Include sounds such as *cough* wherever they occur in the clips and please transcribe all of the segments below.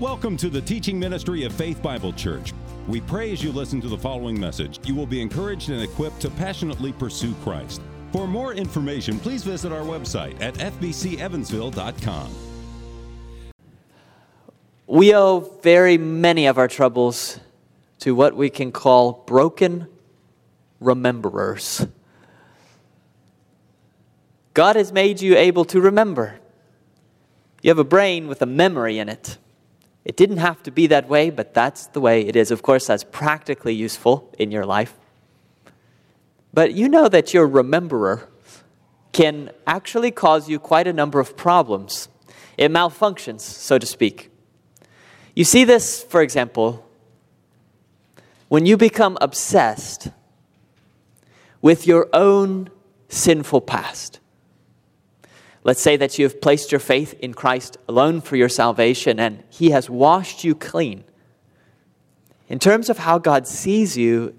Welcome to the teaching ministry of Faith Bible Church. We pray as you listen to the following message, you will be encouraged and equipped to passionately pursue Christ. For more information, please visit our website at fbcevansville.com. We owe very many of our troubles to what we can call broken rememberers. God has made you able to remember. You have a brain with a memory in it. It didn't have to be that way, but that's the way it is. Of course, that's practically useful in your life. But you know that your rememberer can actually cause you quite a number of problems. It malfunctions, so to speak. You see this, for example, when you become obsessed with your own sinful past. Let's say that you have placed your faith in Christ alone for your salvation and He has washed you clean. In terms of how God sees you,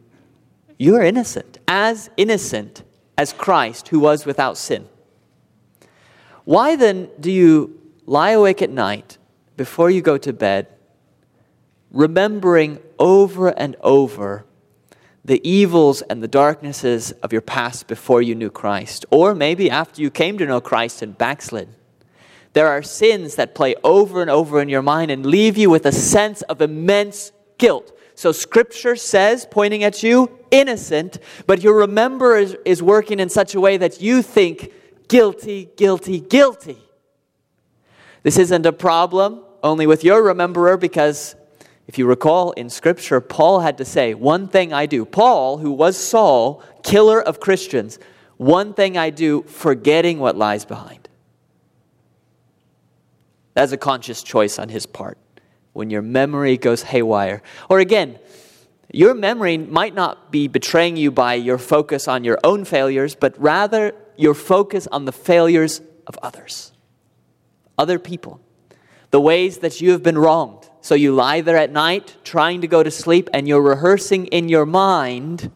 you are innocent, as innocent as Christ who was without sin. Why then do you lie awake at night before you go to bed, remembering over and over the evils and the darknesses of your past before you knew Christ, or maybe after you came to know Christ and backslid. There are sins that play over and over in your mind and leave you with a sense of immense guilt. So, Scripture says, pointing at you, innocent, but your remember is, is working in such a way that you think guilty, guilty, guilty. This isn't a problem only with your rememberer because if you recall in Scripture, Paul had to say, One thing I do. Paul, who was Saul, killer of Christians, one thing I do, forgetting what lies behind. That's a conscious choice on his part when your memory goes haywire. Or again, your memory might not be betraying you by your focus on your own failures, but rather your focus on the failures of others, other people, the ways that you have been wronged so you lie there at night trying to go to sleep and you're rehearsing in your mind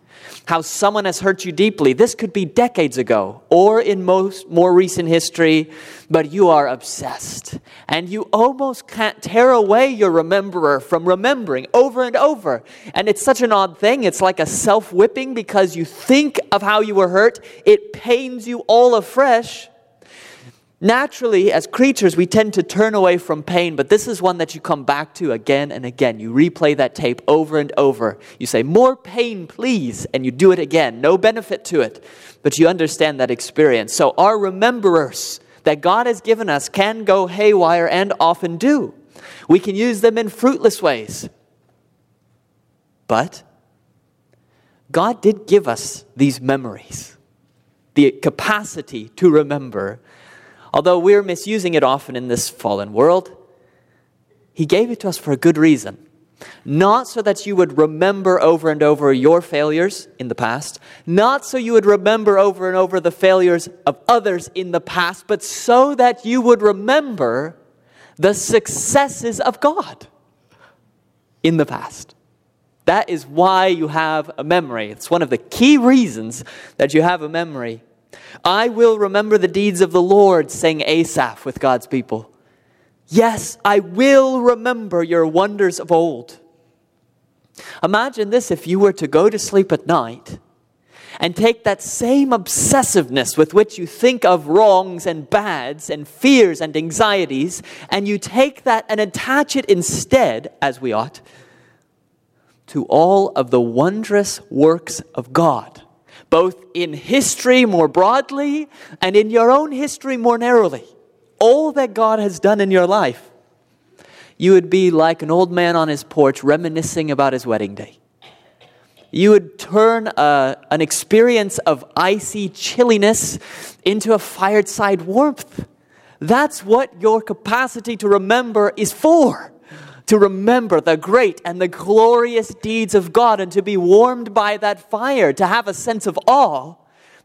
how someone has hurt you deeply. This could be decades ago or in most more recent history, but you are obsessed. And you almost can't tear away your rememberer from remembering over and over. And it's such an odd thing. It's like a self whipping because you think of how you were hurt, it pains you all afresh Naturally, as creatures, we tend to turn away from pain, but this is one that you come back to again and again. You replay that tape over and over. You say, More pain, please, and you do it again. No benefit to it, but you understand that experience. So, our rememberers that God has given us can go haywire and often do. We can use them in fruitless ways. But God did give us these memories, the capacity to remember Although we're misusing it often in this fallen world, He gave it to us for a good reason. Not so that you would remember over and over your failures in the past, not so you would remember over and over the failures of others in the past, but so that you would remember the successes of God in the past. That is why you have a memory. It's one of the key reasons that you have a memory I will remember the deeds of the Lord, sang Asaph with God's people. Yes, I will remember your wonders of old. Imagine this if you were to go to sleep at night and take that same obsessiveness with which you think of wrongs and bads and fears and anxieties, and you take that and attach it instead, as we ought, to all of the wondrous works of God both in history more broadly and in your own history more narrowly. All that God has done in your life, you would be like an old man on his porch reminiscing about his wedding day. You would turn a, an experience of icy chilliness into a fireside warmth. That's what your capacity to remember is for to remember the great and the glorious deeds of God and to be warmed by that fire, to have a sense of awe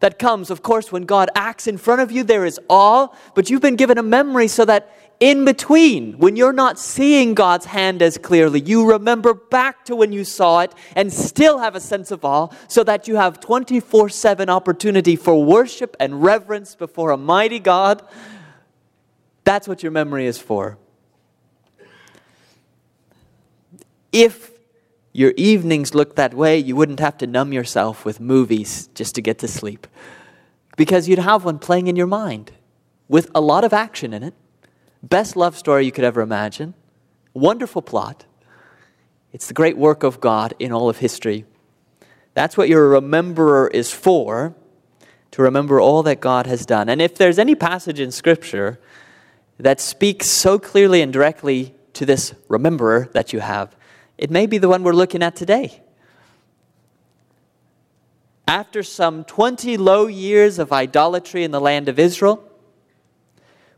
that comes, of course, when God acts in front of you, there is awe, but you've been given a memory so that in between, when you're not seeing God's hand as clearly, you remember back to when you saw it and still have a sense of awe so that you have 24 7 opportunity for worship and reverence before a mighty God. That's what your memory is for. If your evenings look that way, you wouldn't have to numb yourself with movies just to get to sleep. Because you'd have one playing in your mind with a lot of action in it. Best love story you could ever imagine. Wonderful plot. It's the great work of God in all of history. That's what your rememberer is for, to remember all that God has done. And if there's any passage in Scripture that speaks so clearly and directly to this rememberer that you have, it may be the one we're looking at today. After some 20 low years of idolatry in the land of Israel,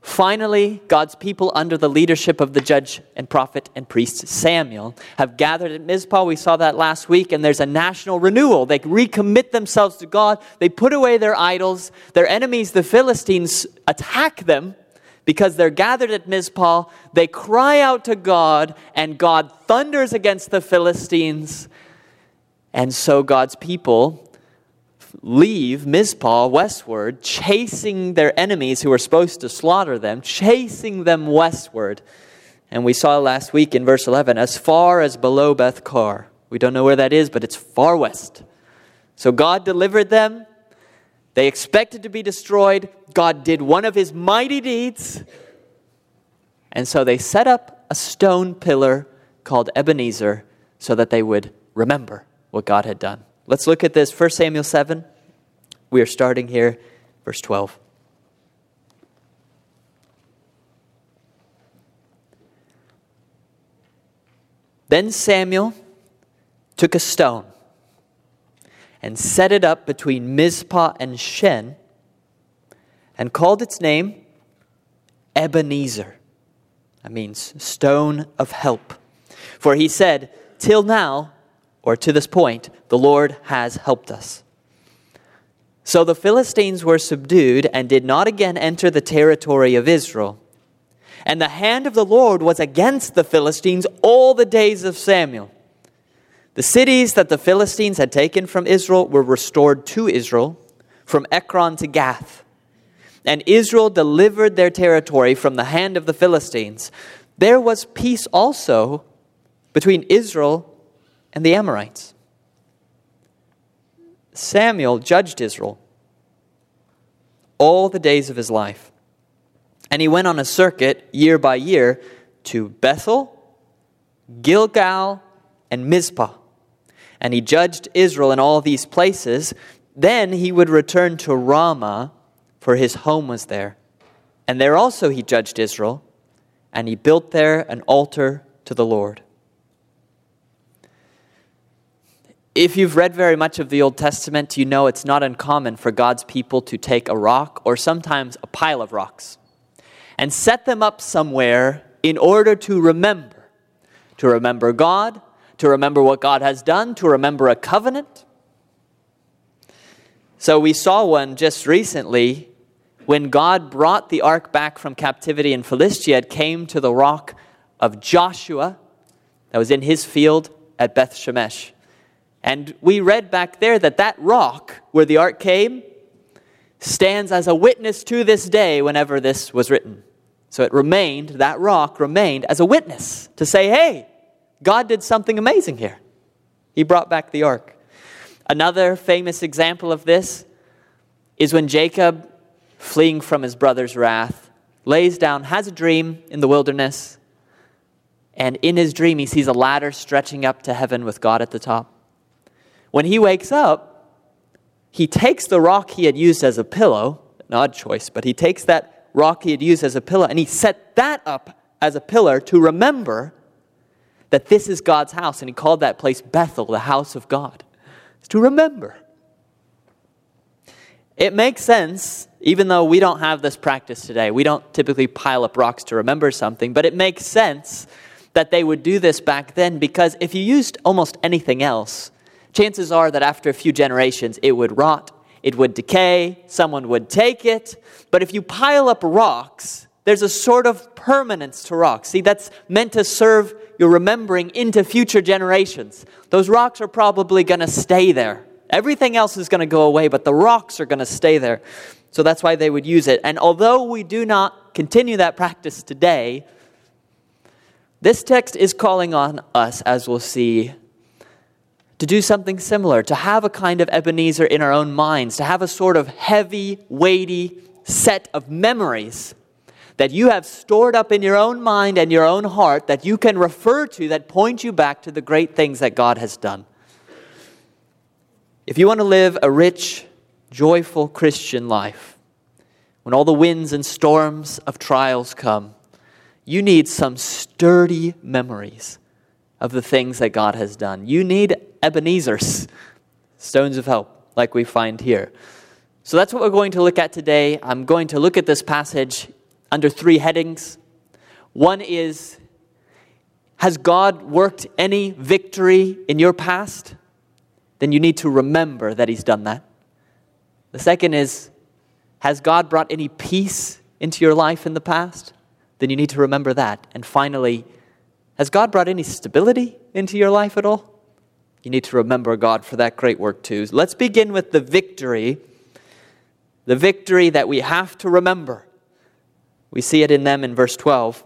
Finally, God's people, under the leadership of the judge and prophet and priest Samuel, have gathered at Mizpah. We saw that last week, and there's a national renewal. They recommit themselves to God, they put away their idols. Their enemies, the Philistines, attack them because they're gathered at Mizpah. They cry out to God, and God thunders against the Philistines. And so God's people leave Mizpah westward, chasing their enemies who were supposed to slaughter them, chasing them westward. And we saw last week in verse 11, as far as below Beth Kar. We don't know where that is, but it's far west. So God delivered them. They expected to be destroyed. God did one of his mighty deeds. And so they set up a stone pillar called Ebenezer so that they would remember what God had done. Let's look at this 1 Samuel 7. We are starting here, verse 12. Then Samuel took a stone and set it up between Mizpah and Shen and called its name Ebenezer. That means stone of help. For he said, Till now, or to this point, the Lord has helped us. So the Philistines were subdued and did not again enter the territory of Israel. And the hand of the Lord was against the Philistines all the days of Samuel. The cities that the Philistines had taken from Israel were restored to Israel, from Ekron to Gath. And Israel delivered their territory from the hand of the Philistines. There was peace also between Israel and the Amorites. Samuel judged Israel all the days of his life. And he went on a circuit year by year to Bethel, Gilgal, and Mizpah. And he judged Israel in all these places. Then he would return to Ramah, for his home was there. And there also he judged Israel, and he built there an altar to the Lord. If you've read very much of the Old Testament, you know it's not uncommon for God's people to take a rock or sometimes a pile of rocks and set them up somewhere in order to remember. To remember God, to remember what God has done, to remember a covenant. So we saw one just recently when God brought the ark back from captivity in Philistia. It came to the rock of Joshua that was in his field at Beth Shemesh. And we read back there that that rock where the ark came stands as a witness to this day whenever this was written. So it remained, that rock remained as a witness to say, hey, God did something amazing here. He brought back the ark. Another famous example of this is when Jacob, fleeing from his brother's wrath, lays down, has a dream in the wilderness, and in his dream he sees a ladder stretching up to heaven with God at the top. When he wakes up, he takes the rock he had used as a pillow, an odd choice, but he takes that rock he had used as a pillow and he set that up as a pillar to remember that this is God's house. And he called that place Bethel, the house of God. It's to remember. It makes sense, even though we don't have this practice today. We don't typically pile up rocks to remember something, but it makes sense that they would do this back then because if you used almost anything else, chances are that after a few generations it would rot, it would decay, someone would take it. But if you pile up rocks, there's a sort of permanence to rocks. See, that's meant to serve your remembering into future generations. Those rocks are probably going to stay there. Everything else is going to go away, but the rocks are going to stay there. So that's why they would use it. And although we do not continue that practice today, This text is calling on us, as we'll see, to do something similar, to have a kind of Ebenezer in our own minds, to have a sort of heavy, weighty set of memories that you have stored up in your own mind and your own heart that you can refer to that point you back to the great things that God has done. If you want to live a rich, joyful Christian life, when all the winds and storms of trials come, you need some sturdy memories of the things that God has done. You need Ebenezer's, stones of help, like we find here. So that's what we're going to look at today. I'm going to look at this passage under three headings. One is Has God worked any victory in your past? Then you need to remember that He's done that. The second is Has God brought any peace into your life in the past? Then you need to remember that. And finally, has God brought any stability into your life at all? You need to remember God for that great work too. Let's begin with the victory, the victory that we have to remember. We see it in them in verse 12.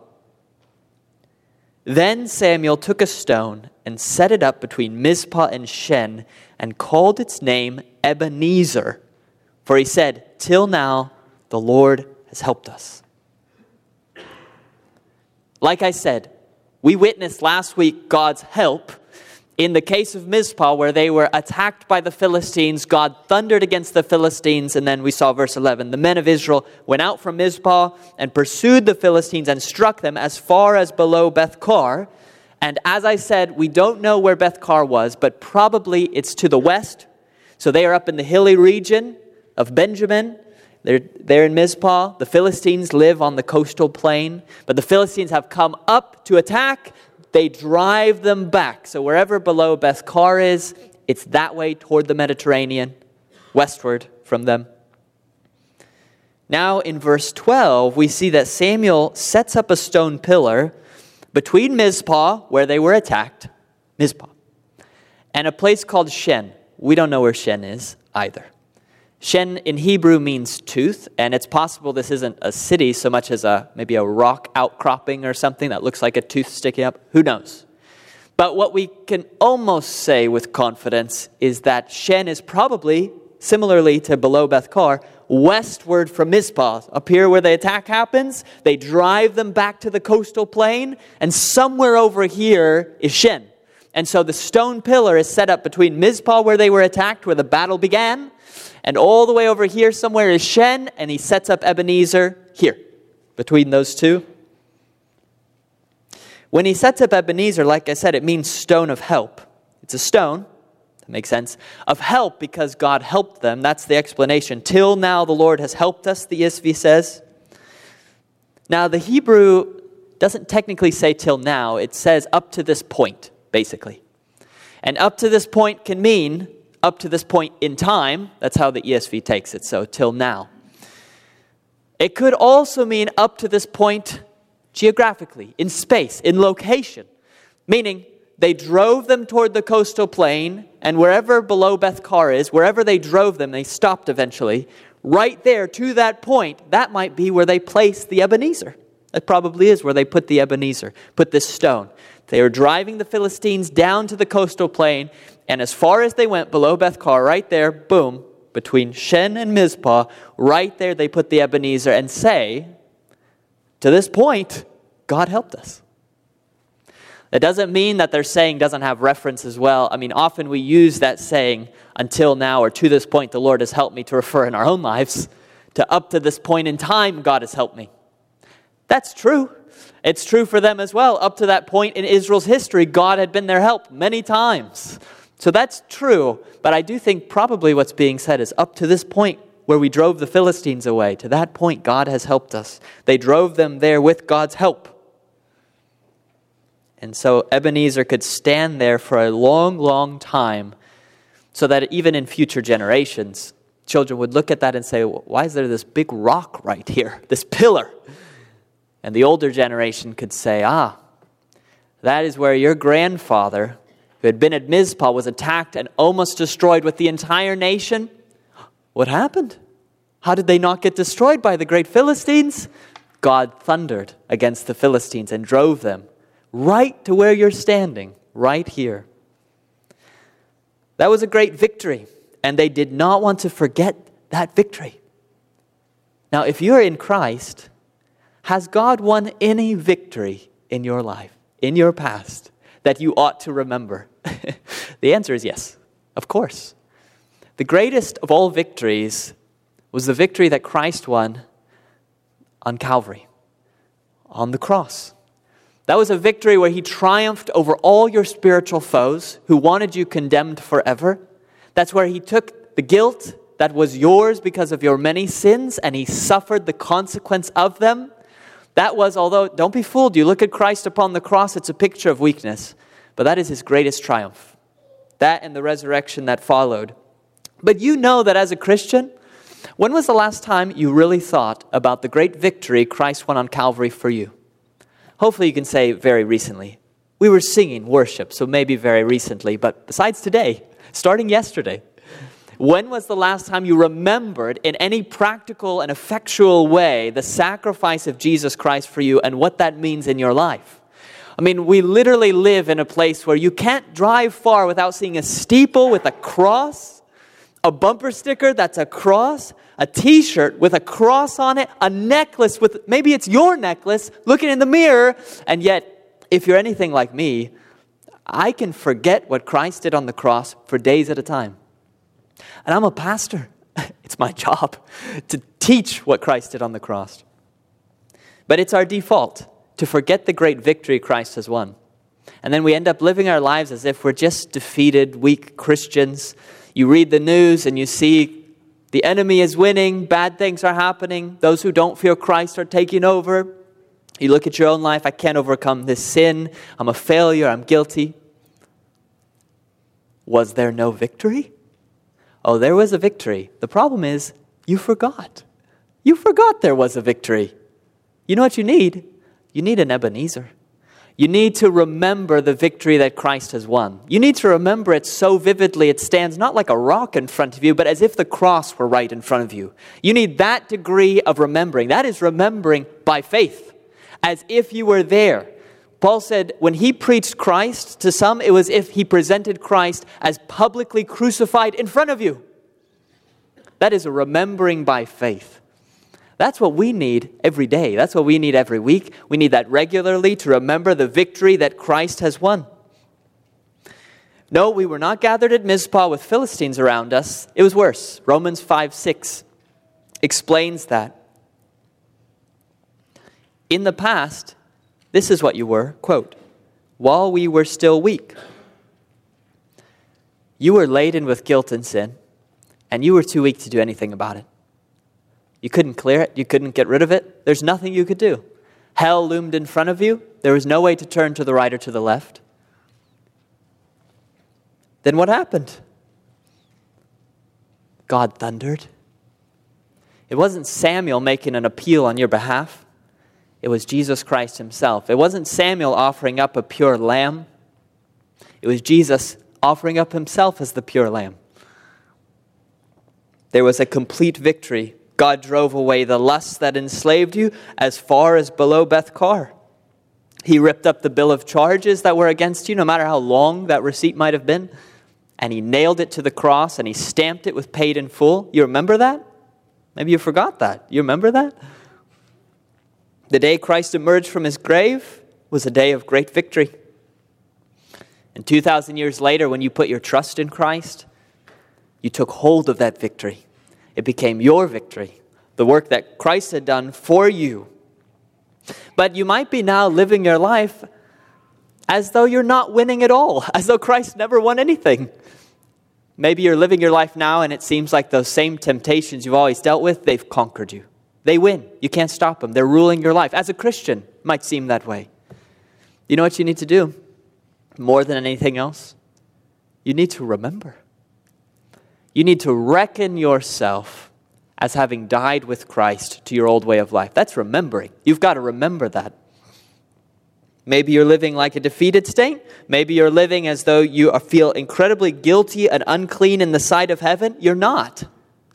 Then Samuel took a stone and set it up between Mizpah and Shen and called its name Ebenezer, for he said, Till now the Lord has helped us. Like I said, we witnessed last week God's help in the case of Mizpah, where they were attacked by the Philistines, God thundered against the Philistines, and then we saw verse 11. The men of Israel went out from Mizpah and pursued the Philistines and struck them as far as below Beth-kar. And as I said, we don't know where Beth-kar was, but probably it's to the west. So they are up in the hilly region of Benjamin. They're, they're in Mizpah. The Philistines live on the coastal plain, but the Philistines have come up to attack they drive them back. So wherever below Beth-kar is, it's that way toward the Mediterranean, westward from them. Now in verse 12, we see that Samuel sets up a stone pillar between Mizpah, where they were attacked, Mizpah, and a place called Shen. We don't know where Shen is either. Shen in Hebrew means tooth, and it's possible this isn't a city so much as a maybe a rock outcropping or something that looks like a tooth sticking up. Who knows? But what we can almost say with confidence is that Shen is probably, similarly to below Beth-kar, westward from Mizpah. Up here where the attack happens, they drive them back to the coastal plain, and somewhere over here is Shen. And so the stone pillar is set up between Mizpah, where they were attacked, where the battle began, and all the way over here somewhere is Shen, and he sets up Ebenezer here, between those two. When he sets up Ebenezer, like I said, it means stone of help. It's a stone, that makes sense, of help because God helped them. That's the explanation. Till now the Lord has helped us, the ESV says. Now, the Hebrew doesn't technically say till now, it says up to this point, basically. And up to this point can mean up to this point in time. That's how the ESV takes it, so till now. It could also mean up to this point geographically, in space, in location, meaning they drove them toward the coastal plain, and wherever below Beth-kar is, wherever they drove them, they stopped eventually. Right there to that point, that might be where they placed the Ebenezer. It probably is where they put the Ebenezer, put this stone. They were driving the Philistines down to the coastal plain, and as far as they went below Beth-kar, right there, boom, between Shen and Mizpah, right there they put the Ebenezer and say, to this point, God helped us. It doesn't mean that their saying doesn't have reference as well. I mean, often we use that saying, until now or to this point, the Lord has helped me, to refer in our own lives to up to this point in time, God has helped me. That's true. It's true for them as well. Up to that point in Israel's history, God had been their help many times. So that's true, but I do think probably what's being said is up to this point where we drove the Philistines away, to that point, God has helped us. They drove them there with God's help. And so Ebenezer could stand there for a long, long time so that even in future generations, children would look at that and say, Why is there this big rock right here, *laughs* this pillar? And the older generation could say, Ah, that is where your grandfather, who had been at Mizpah, was attacked and almost destroyed with the entire nation. What happened? How did they not get destroyed by the great Philistines? God thundered against the Philistines and drove them right to where you're standing, right here. That was a great victory, and they did not want to forget that victory. Now, if you're in Christ, has God won any victory in your life, in your past, that you ought to remember? *laughs* the answer is yes, of course. The greatest of all victories was the victory that Christ won on Calvary, on the cross. That was a victory where he triumphed over all your spiritual foes who wanted you condemned forever. That's where he took the guilt that was yours because of your many sins and he suffered the consequence of them. That was, although, don't be fooled, you look at Christ upon the cross, it's a picture of weakness, but that is his greatest triumph. That and the resurrection that followed. But you know that as a Christian, when was the last time you really thought about the great victory Christ won on Calvary for you? Hopefully, you can say very recently. We were singing worship, so maybe very recently, but besides today, starting yesterday, when was the last time you remembered in any practical and effectual way the sacrifice of Jesus Christ for you and what that means in your life? I mean, we literally live in a place where you can't drive far without seeing a steeple with a cross, a bumper sticker that's a cross, a t shirt with a cross on it, a necklace with maybe it's your necklace, looking in the mirror, and yet, if you're anything like me, I can forget what Christ did on the cross for days at a time. And I'm a pastor. *laughs* It's my job to teach what Christ did on the cross. But it's our default to forget the great victory Christ has won. And then we end up living our lives as if we're just defeated, weak Christians. You read the news and you see the enemy is winning, bad things are happening, those who don't fear Christ are taking over. You look at your own life, I can't overcome this sin, I'm a failure, I'm guilty. Was there no victory? Oh, there was a victory. The problem is, you forgot. You forgot there was a victory. You know what you need? You need an Ebenezer. You need to remember the victory that Christ has won. You need to remember it so vividly it stands not like a rock in front of you, but as if the cross were right in front of you. You need that degree of remembering. That is remembering by faith, as if you were there. Paul said when he preached Christ, to some it was if he presented Christ as publicly crucified in front of you. That is a remembering by faith. That's what we need every day. That's what we need every week. We need that regularly to remember the victory that Christ has won. No, we were not gathered at Mizpah with Philistines around us. It was worse. Romans 5 6 explains that. In the past, this is what you were, quote, while we were still weak. You were laden with guilt and sin, and you were too weak to do anything about it. You couldn't clear it, you couldn't get rid of it. There's nothing you could do. Hell loomed in front of you, there was no way to turn to the right or to the left. Then what happened? God thundered. It wasn't Samuel making an appeal on your behalf. It was Jesus Christ himself. It wasn't Samuel offering up a pure lamb, it was Jesus offering up himself as the pure lamb. There was a complete victory. God drove away the lusts that enslaved you as far as below Beth Kar. He ripped up the bill of charges that were against you, no matter how long that receipt might have been, and he nailed it to the cross and he stamped it with paid in full. You remember that? Maybe you forgot that. You remember that? The day Christ emerged from his grave was a day of great victory. And 2,000 years later, when you put your trust in Christ, you took hold of that victory. It became your victory, the work that Christ had done for you. But you might be now living your life as though you're not winning at all, *laughs* as though Christ never won anything. Maybe you're living your life now and it seems like those same temptations you've always dealt with, they've conquered you. They win. You can't stop them. They're ruling your life. As a Christian, might seem that way. You know what you need to do? More than anything else? You need to remember. You need to reckon yourself as having died with Christ to your old way of life. That's remembering. You've got to remember that. Maybe you're living like a defeated state. Maybe you're living as though you feel incredibly guilty and unclean in the sight of heaven. You're not.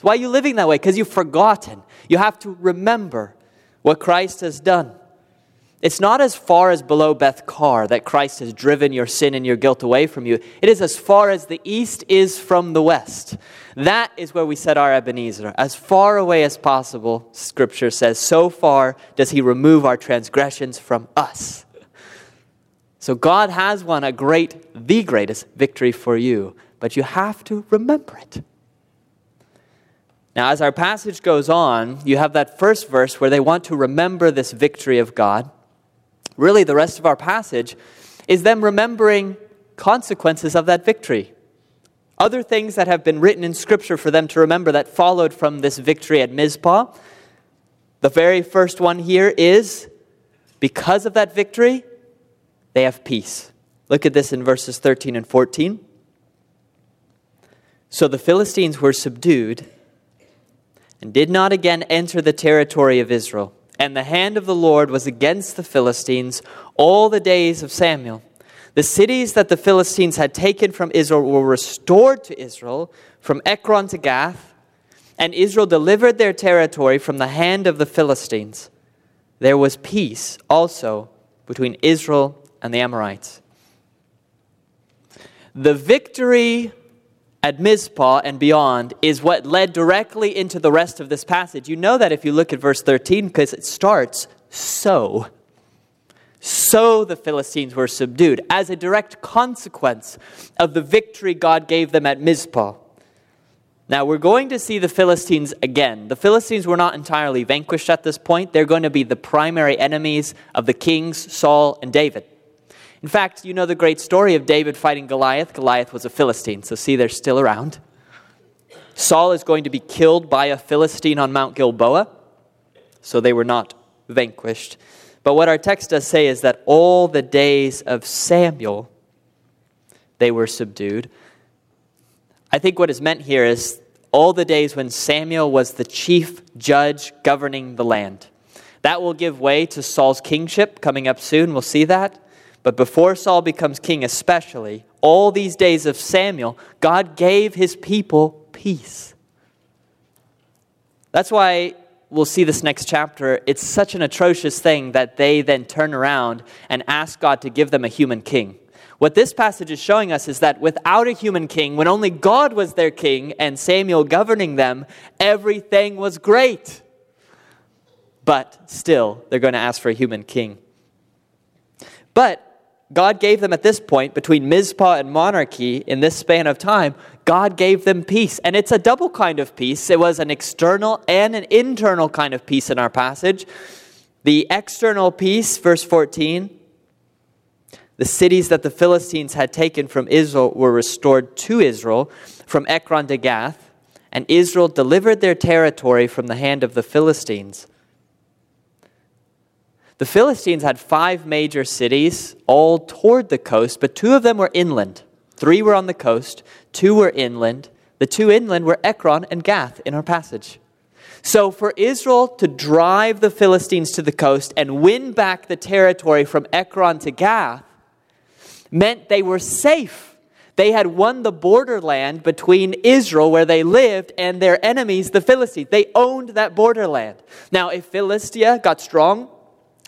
Why are you living that way? Because you've forgotten. You have to remember what Christ has done. It's not as far as below Beth Kar that Christ has driven your sin and your guilt away from you. It is as far as the east is from the west. That is where we set our Ebenezer. As far away as possible, Scripture says, so far does He remove our transgressions from us. So God has won a great, the greatest victory for you, but you have to remember it. Now, as our passage goes on, you have that first verse where they want to remember this victory of God really the rest of our passage, is them remembering consequences of that victory. Other things that have been written in Scripture for them to remember that followed from this victory at Mizpah. The very first one here is because of that victory, they have peace. Look at this in verses 13 and 14. So the Philistines were subdued and did not again enter the territory of Israel and the hand of the Lord was against the Philistines all the days of Samuel. The cities that the Philistines had taken from Israel were restored to Israel, from Ekron to Gath, and Israel delivered their territory from the hand of the Philistines. There was peace also between Israel and the Amorites. The victory at Mizpah and beyond is what led directly into the rest of this passage. You know that if you look at verse 13, because it starts so. So the Philistines were subdued as a direct consequence of the victory God gave them at Mizpah. Now we're going to see the Philistines again. The Philistines were not entirely vanquished at this point. They're going to be the primary enemies of the kings Saul and David. In fact, you know the great story of David fighting Goliath. Goliath was a Philistine, so see, they're still around. Saul is going to be killed by a Philistine on Mount Gilboa, so they were not vanquished. But what our text does say is that all the days of Samuel, they were subdued. I think what is meant here is all the days when Samuel was the chief judge governing the land. That will give way to Saul's kingship coming up soon. We'll see that. But before Saul becomes king, especially, all these days of Samuel, God gave his people peace. That's why we'll see this next chapter. It's such an atrocious thing that they then turn around and ask God to give them a human king. What this passage is showing us is that without a human king, when only God was their king and Samuel governing them, everything was great. But still, they're going to ask for a human king. But God gave them at this point, between Mizpah and monarchy, in this span of time, God gave them peace. And it's a double kind of peace. It was an external and an internal kind of peace in our passage. The external peace, verse 14, the cities that the Philistines had taken from Israel were restored to Israel from Ekron to Gath, and Israel delivered their territory from the hand of the Philistines. The Philistines had five major cities, all toward the coast, but two of them were inland. Three were on the coast, two were inland. The two inland were Ekron and Gath in our passage. So, for Israel to drive the Philistines to the coast and win back the territory from Ekron to Gath meant they were safe. They had won the borderland between Israel, where they lived, and their enemies, the Philistines. They owned that borderland. Now, if Philistia got strong,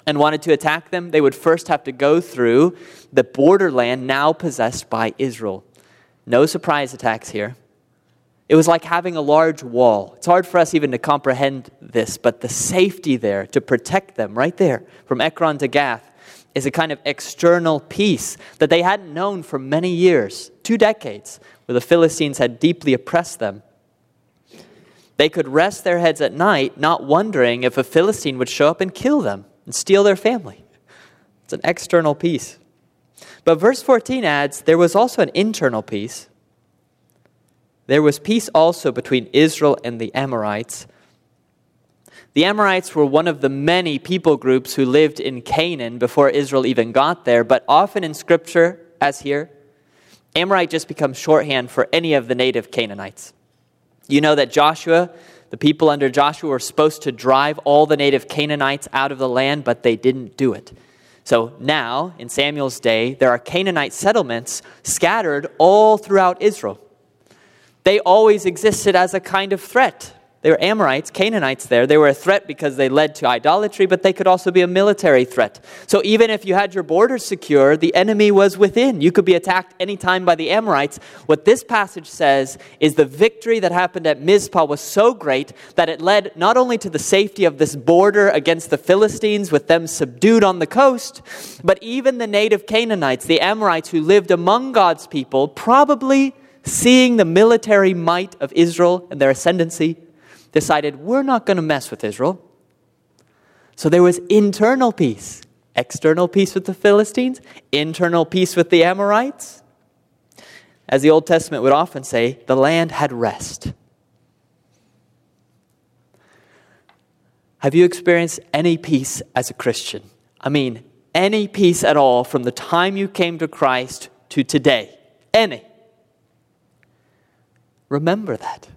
and wanted to attack them, they would first have to go through the borderland now possessed by Israel. No surprise attacks here. It was like having a large wall. It's hard for us even to comprehend this, but the safety there to protect them right there from Ekron to Gath is a kind of external peace that they hadn't known for many years, two decades, where the Philistines had deeply oppressed them. They could rest their heads at night, not wondering if a Philistine would show up and kill them and steal their family. It's an external peace. But verse 14 adds there was also an internal peace. There was peace also between Israel and the Amorites. The Amorites were one of the many people groups who lived in Canaan before Israel even got there, but often in Scripture, as here, Amorite just becomes shorthand for any of the native Canaanites. You know that Joshua the people under Joshua were supposed to drive all the native Canaanites out of the land, but they didn't do it. So now, in Samuel's day, there are Canaanite settlements scattered all throughout Israel. They always existed as a kind of threat. They were Amorites, Canaanites there. They were a threat because they led to idolatry, but they could also be a military threat. So even if you had your borders secure, the enemy was within. You could be attacked anytime by the Amorites. What this passage says is the victory that happened at Mizpah was so great that it led not only to the safety of this border against the Philistines, with them subdued on the coast, but even the native Canaanites, the Amorites who lived among God's people, probably seeing the military might of Israel and their ascendancy decided, we're not going to mess with Israel. So there was internal peace external peace with the Philistines, internal peace with the Amorites. As the Old Testament would often say, the land had rest. Have you experienced any peace as a Christian? I mean, any peace at all from the time you came to Christ to today? Any. Remember that.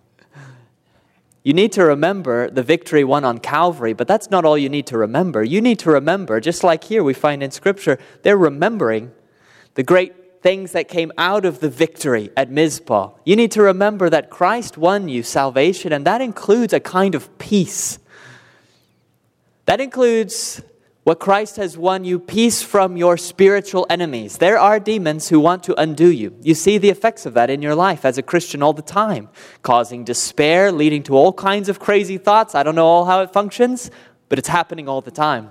You need to remember the victory won on Calvary, but that's not all you need to remember. You need to remember, just like here we find in Scripture, they're remembering the great things that came out of the victory at Mizpah. You need to remember that Christ won you salvation, and that includes a kind of peace. That includes what Christ has won you peace from your spiritual enemies. There are demons who want to undo you. You see the effects of that in your life as a Christian all the time, causing despair, leading to all kinds of crazy thoughts. I don't know all how it functions, but it's happening all the time.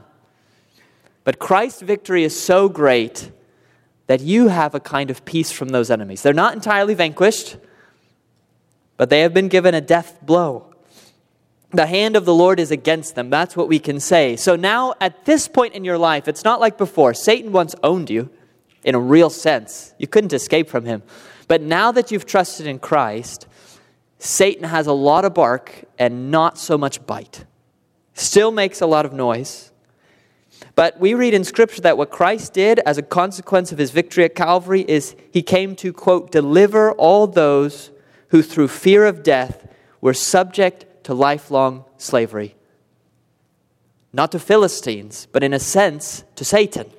But Christ's victory is so great that you have a kind of peace from those enemies. They're not entirely vanquished, but they have been given a death blow the hand of the Lord is against them. That's what we can say. So now, at this point in your life, it's not like before. Satan once owned you in a real sense, you couldn't escape from him. But now that you've trusted in Christ, Satan has a lot of bark and not so much bite. Still makes a lot of noise. But we read in Scripture that what Christ did as a consequence of his victory at Calvary is he came to, quote, deliver all those who through fear of death were subject to lifelong slavery. Not to Philistines, but in a sense to Satan.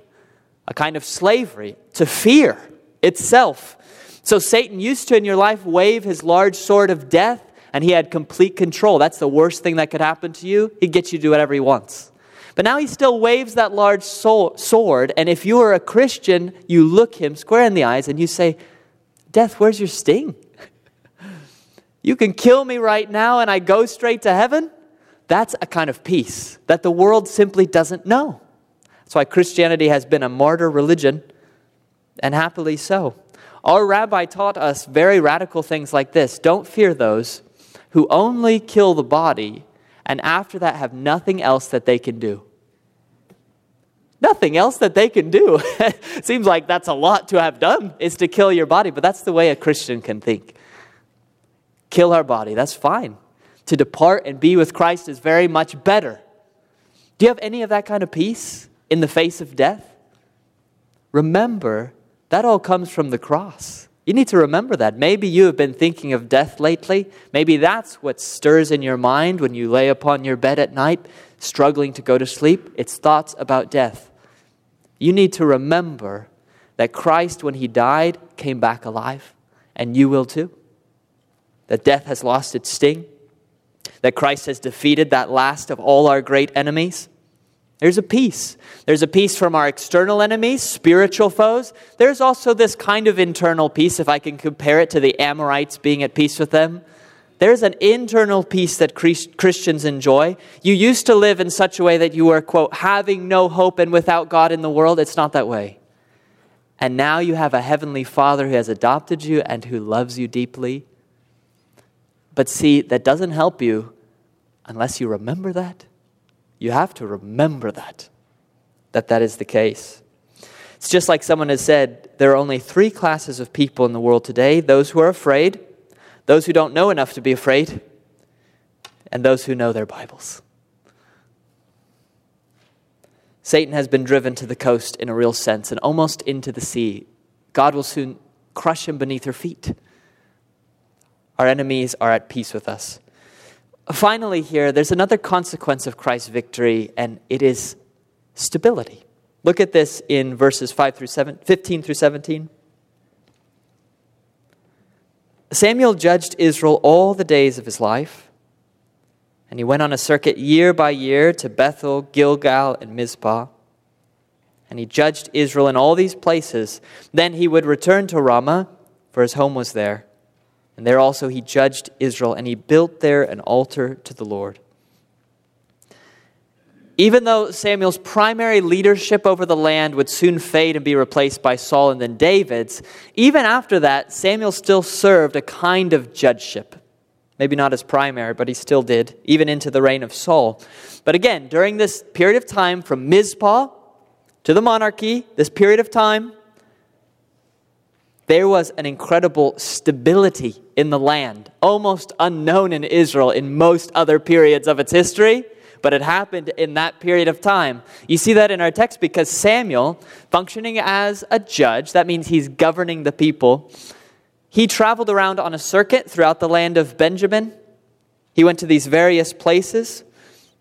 A kind of slavery, to fear itself. So Satan used to in your life wave his large sword of death, and he had complete control. That's the worst thing that could happen to you. He'd get you to do whatever he wants. But now he still waves that large sword, and if you are a Christian, you look him square in the eyes and you say, Death, where's your sting? You can kill me right now and I go straight to heaven. That's a kind of peace that the world simply doesn't know. That's why Christianity has been a martyr religion, and happily so. Our rabbi taught us very radical things like this Don't fear those who only kill the body and after that have nothing else that they can do. Nothing else that they can do. *laughs* Seems like that's a lot to have done, is to kill your body, but that's the way a Christian can think kill our body. That's fine. To depart and be with Christ is very much better. Do you have any of that kind of peace in the face of death? Remember, that all comes from the cross. You need to remember that. Maybe you have been thinking of death lately. Maybe that's what stirs in your mind when you lay upon your bed at night, struggling to go to sleep. It's thoughts about death. You need to remember that Christ, when he died, came back alive, and you will too that death has lost its sting, that Christ has defeated that last of all our great enemies. There's a peace. There's a peace from our external enemies, spiritual foes. There's also this kind of internal peace, if I can compare it to the Amorites being at peace with them. There's an internal peace that Christians enjoy. You used to live in such a way that you were, quote, having no hope and without God in the world. It's not that way. And now you have a heavenly Father who has adopted you and who loves you deeply but see, that doesn't help you unless you remember that. You have to remember that, that that is the case. It's just like someone has said there are only three classes of people in the world today those who are afraid, those who don't know enough to be afraid, and those who know their Bibles. Satan has been driven to the coast in a real sense and almost into the sea. God will soon crush him beneath her feet. Our enemies are at peace with us. Finally, here, there's another consequence of Christ's victory, and it is stability. Look at this in verses 5 through 7, 15 through 17. Samuel judged Israel all the days of his life. And he went on a circuit year by year to Bethel, Gilgal, and Mizpah. And he judged Israel in all these places. Then he would return to Ramah, for his home was there. And there also he judged Israel, and he built there an altar to the Lord. Even though Samuel's primary leadership over the land would soon fade and be replaced by Saul and then David's, even after that, Samuel still served a kind of judgeship. Maybe not as primary, but he still did, even into the reign of Saul. But again, during this period of time from Mizpah to the monarchy, this period of time, there was an incredible stability in the land, almost unknown in Israel in most other periods of its history but it happened in that period of time. You see that in our text because Samuel, functioning as a judge, that means he's governing the people, he traveled around on a circuit throughout the land of Benjamin. He went to these various places.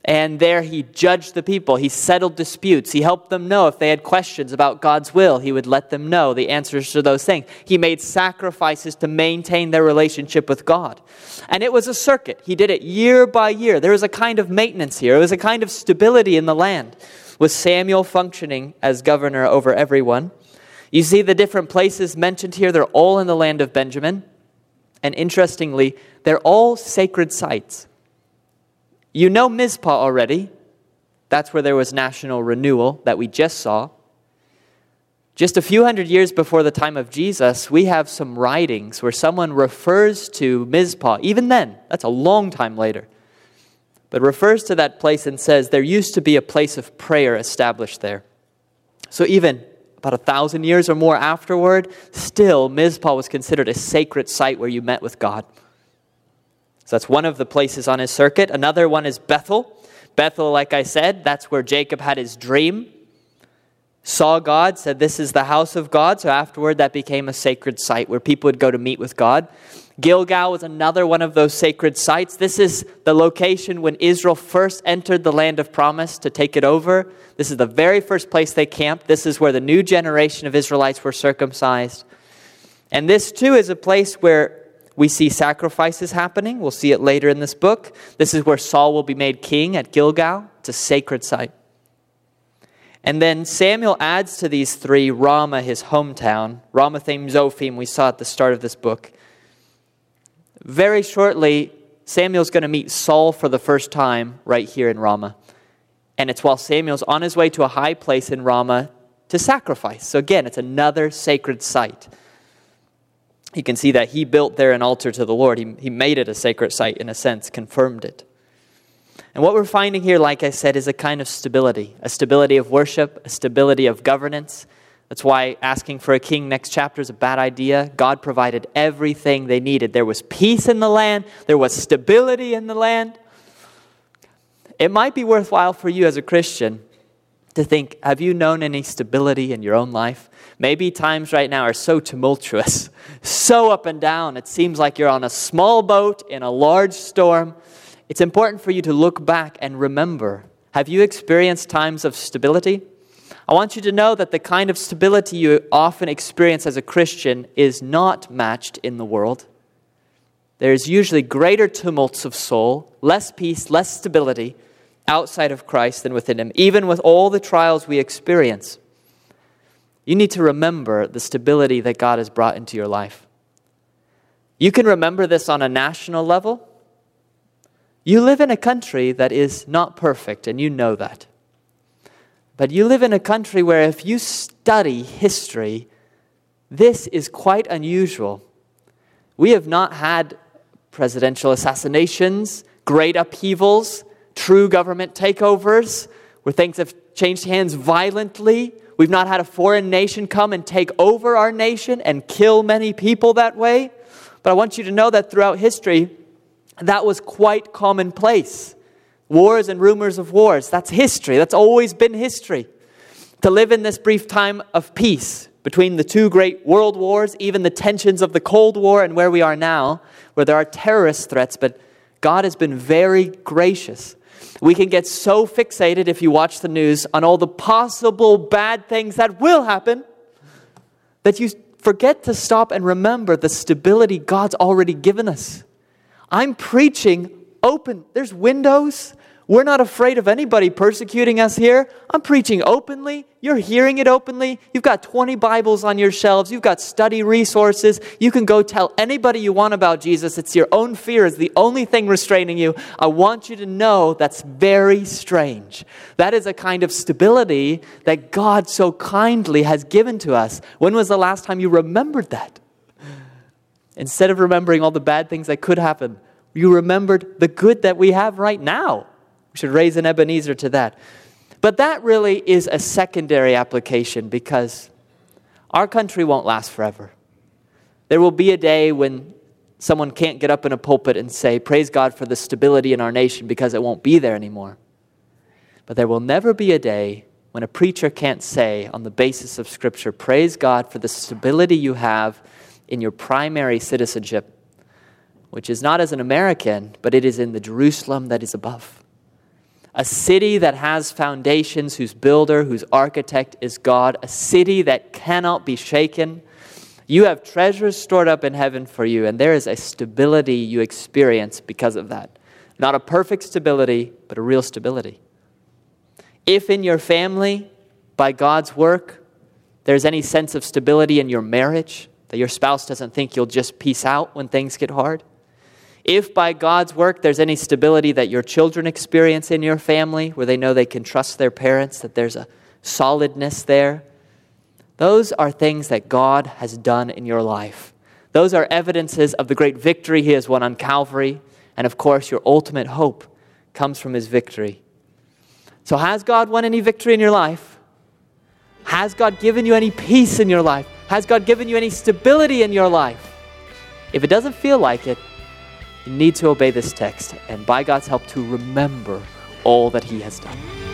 And there he judged the people. He settled disputes. He helped them know if they had questions about God's will. He would let them know the answers to those things. He made sacrifices to maintain their relationship with God. And it was a circuit. He did it year by year. There was a kind of maintenance here, it was a kind of stability in the land, with Samuel functioning as governor over everyone. You see the different places mentioned here, they're all in the land of Benjamin. And interestingly, they're all sacred sites. You know Mizpah already. That's where there was national renewal that we just saw. Just a few hundred years before the time of Jesus, we have some writings where someone refers to Mizpah. Even then, that's a long time later. But refers to that place and says there used to be a place of prayer established there. So even about a thousand years or more afterward, still Mizpah was considered a sacred site where you met with God. So that's one of the places on his circuit. Another one is Bethel. Bethel, like I said, that's where Jacob had his dream. Saw God, said, This is the house of God. So afterward, that became a sacred site where people would go to meet with God. Gilgal was another one of those sacred sites. This is the location when Israel first entered the land of promise to take it over. This is the very first place they camped. This is where the new generation of Israelites were circumcised. And this, too, is a place where we see sacrifices happening. We'll see it later in this book. This is where Saul will be made king at Gilgal. It's a sacred site. And then Samuel adds to these three Ramah, his hometown. Ramathaim Zophim, we saw at the start of this book. Very shortly, Samuel's going to meet Saul for the first time right here in Ramah. And it's while Samuel's on his way to a high place in Ramah to sacrifice. So again, it's another sacred site you can see that he built there an altar to the Lord. He, he made it a sacred site, in a sense, confirmed it. And what we're finding here, like I said, is a kind of stability a stability of worship, a stability of governance. That's why asking for a king next chapter is a bad idea. God provided everything they needed. There was peace in the land, there was stability in the land. It might be worthwhile for you as a Christian to think have you known any stability in your own life? Maybe times right now are so tumultuous, *laughs* so up and down. It seems like you're on a small boat in a large storm. It's important for you to look back and remember have you experienced times of stability? I want you to know that the kind of stability you often experience as a Christian is not matched in the world. There's usually greater tumults of soul, less peace, less stability outside of Christ than within Him, even with all the trials we experience. You need to remember the stability that God has brought into your life. You can remember this on a national level. You live in a country that is not perfect, and you know that. But you live in a country where, if you study history, this is quite unusual. We have not had presidential assassinations, great upheavals, true government takeovers, where things have changed hands violently. We've not had a foreign nation come and take over our nation and kill many people that way. But I want you to know that throughout history, that was quite commonplace. Wars and rumors of wars, that's history. That's always been history. To live in this brief time of peace between the two great world wars, even the tensions of the Cold War and where we are now, where there are terrorist threats, but God has been very gracious we can get so fixated, if you watch the news, on all the possible bad things that will happen that you forget to stop and remember the stability God's already given us. I'm preaching open, there's windows. We're not afraid of anybody persecuting us here. I'm preaching openly. You're hearing it openly. You've got 20 Bibles on your shelves. You've got study resources. You can go tell anybody you want about Jesus. It's your own fear is the only thing restraining you. I want you to know that's very strange. That is a kind of stability that God so kindly has given to us. When was the last time you remembered that? Instead of remembering all the bad things that could happen, you remembered the good that we have right now. We should raise an Ebenezer to that. But that really is a secondary application because our country won't last forever. There will be a day when someone can't get up in a pulpit and say, Praise God for the stability in our nation because it won't be there anymore. But there will never be a day when a preacher can't say, on the basis of Scripture, Praise God for the stability you have in your primary citizenship, which is not as an American, but it is in the Jerusalem that is above a city that has foundations, whose builder, whose architect is God, a city that cannot be shaken. You have treasures stored up in heaven for you, and there is a stability you experience because of that. Not a perfect stability, but a real stability. If in your family, by God's work, there's any sense of stability in your marriage, that your spouse doesn't think you'll just peace out when things get hard, if by God's work there's any stability that your children experience in your family, where they know they can trust their parents, that there's a solidness there, those are things that God has done in your life. Those are evidences of the great victory He has won on Calvary. And of course, your ultimate hope comes from His victory. So, has God won any victory in your life? Has God given you any peace in your life? Has God given you any stability in your life? If it doesn't feel like it, you need to obey this text and, by God's help, to remember all that He has done.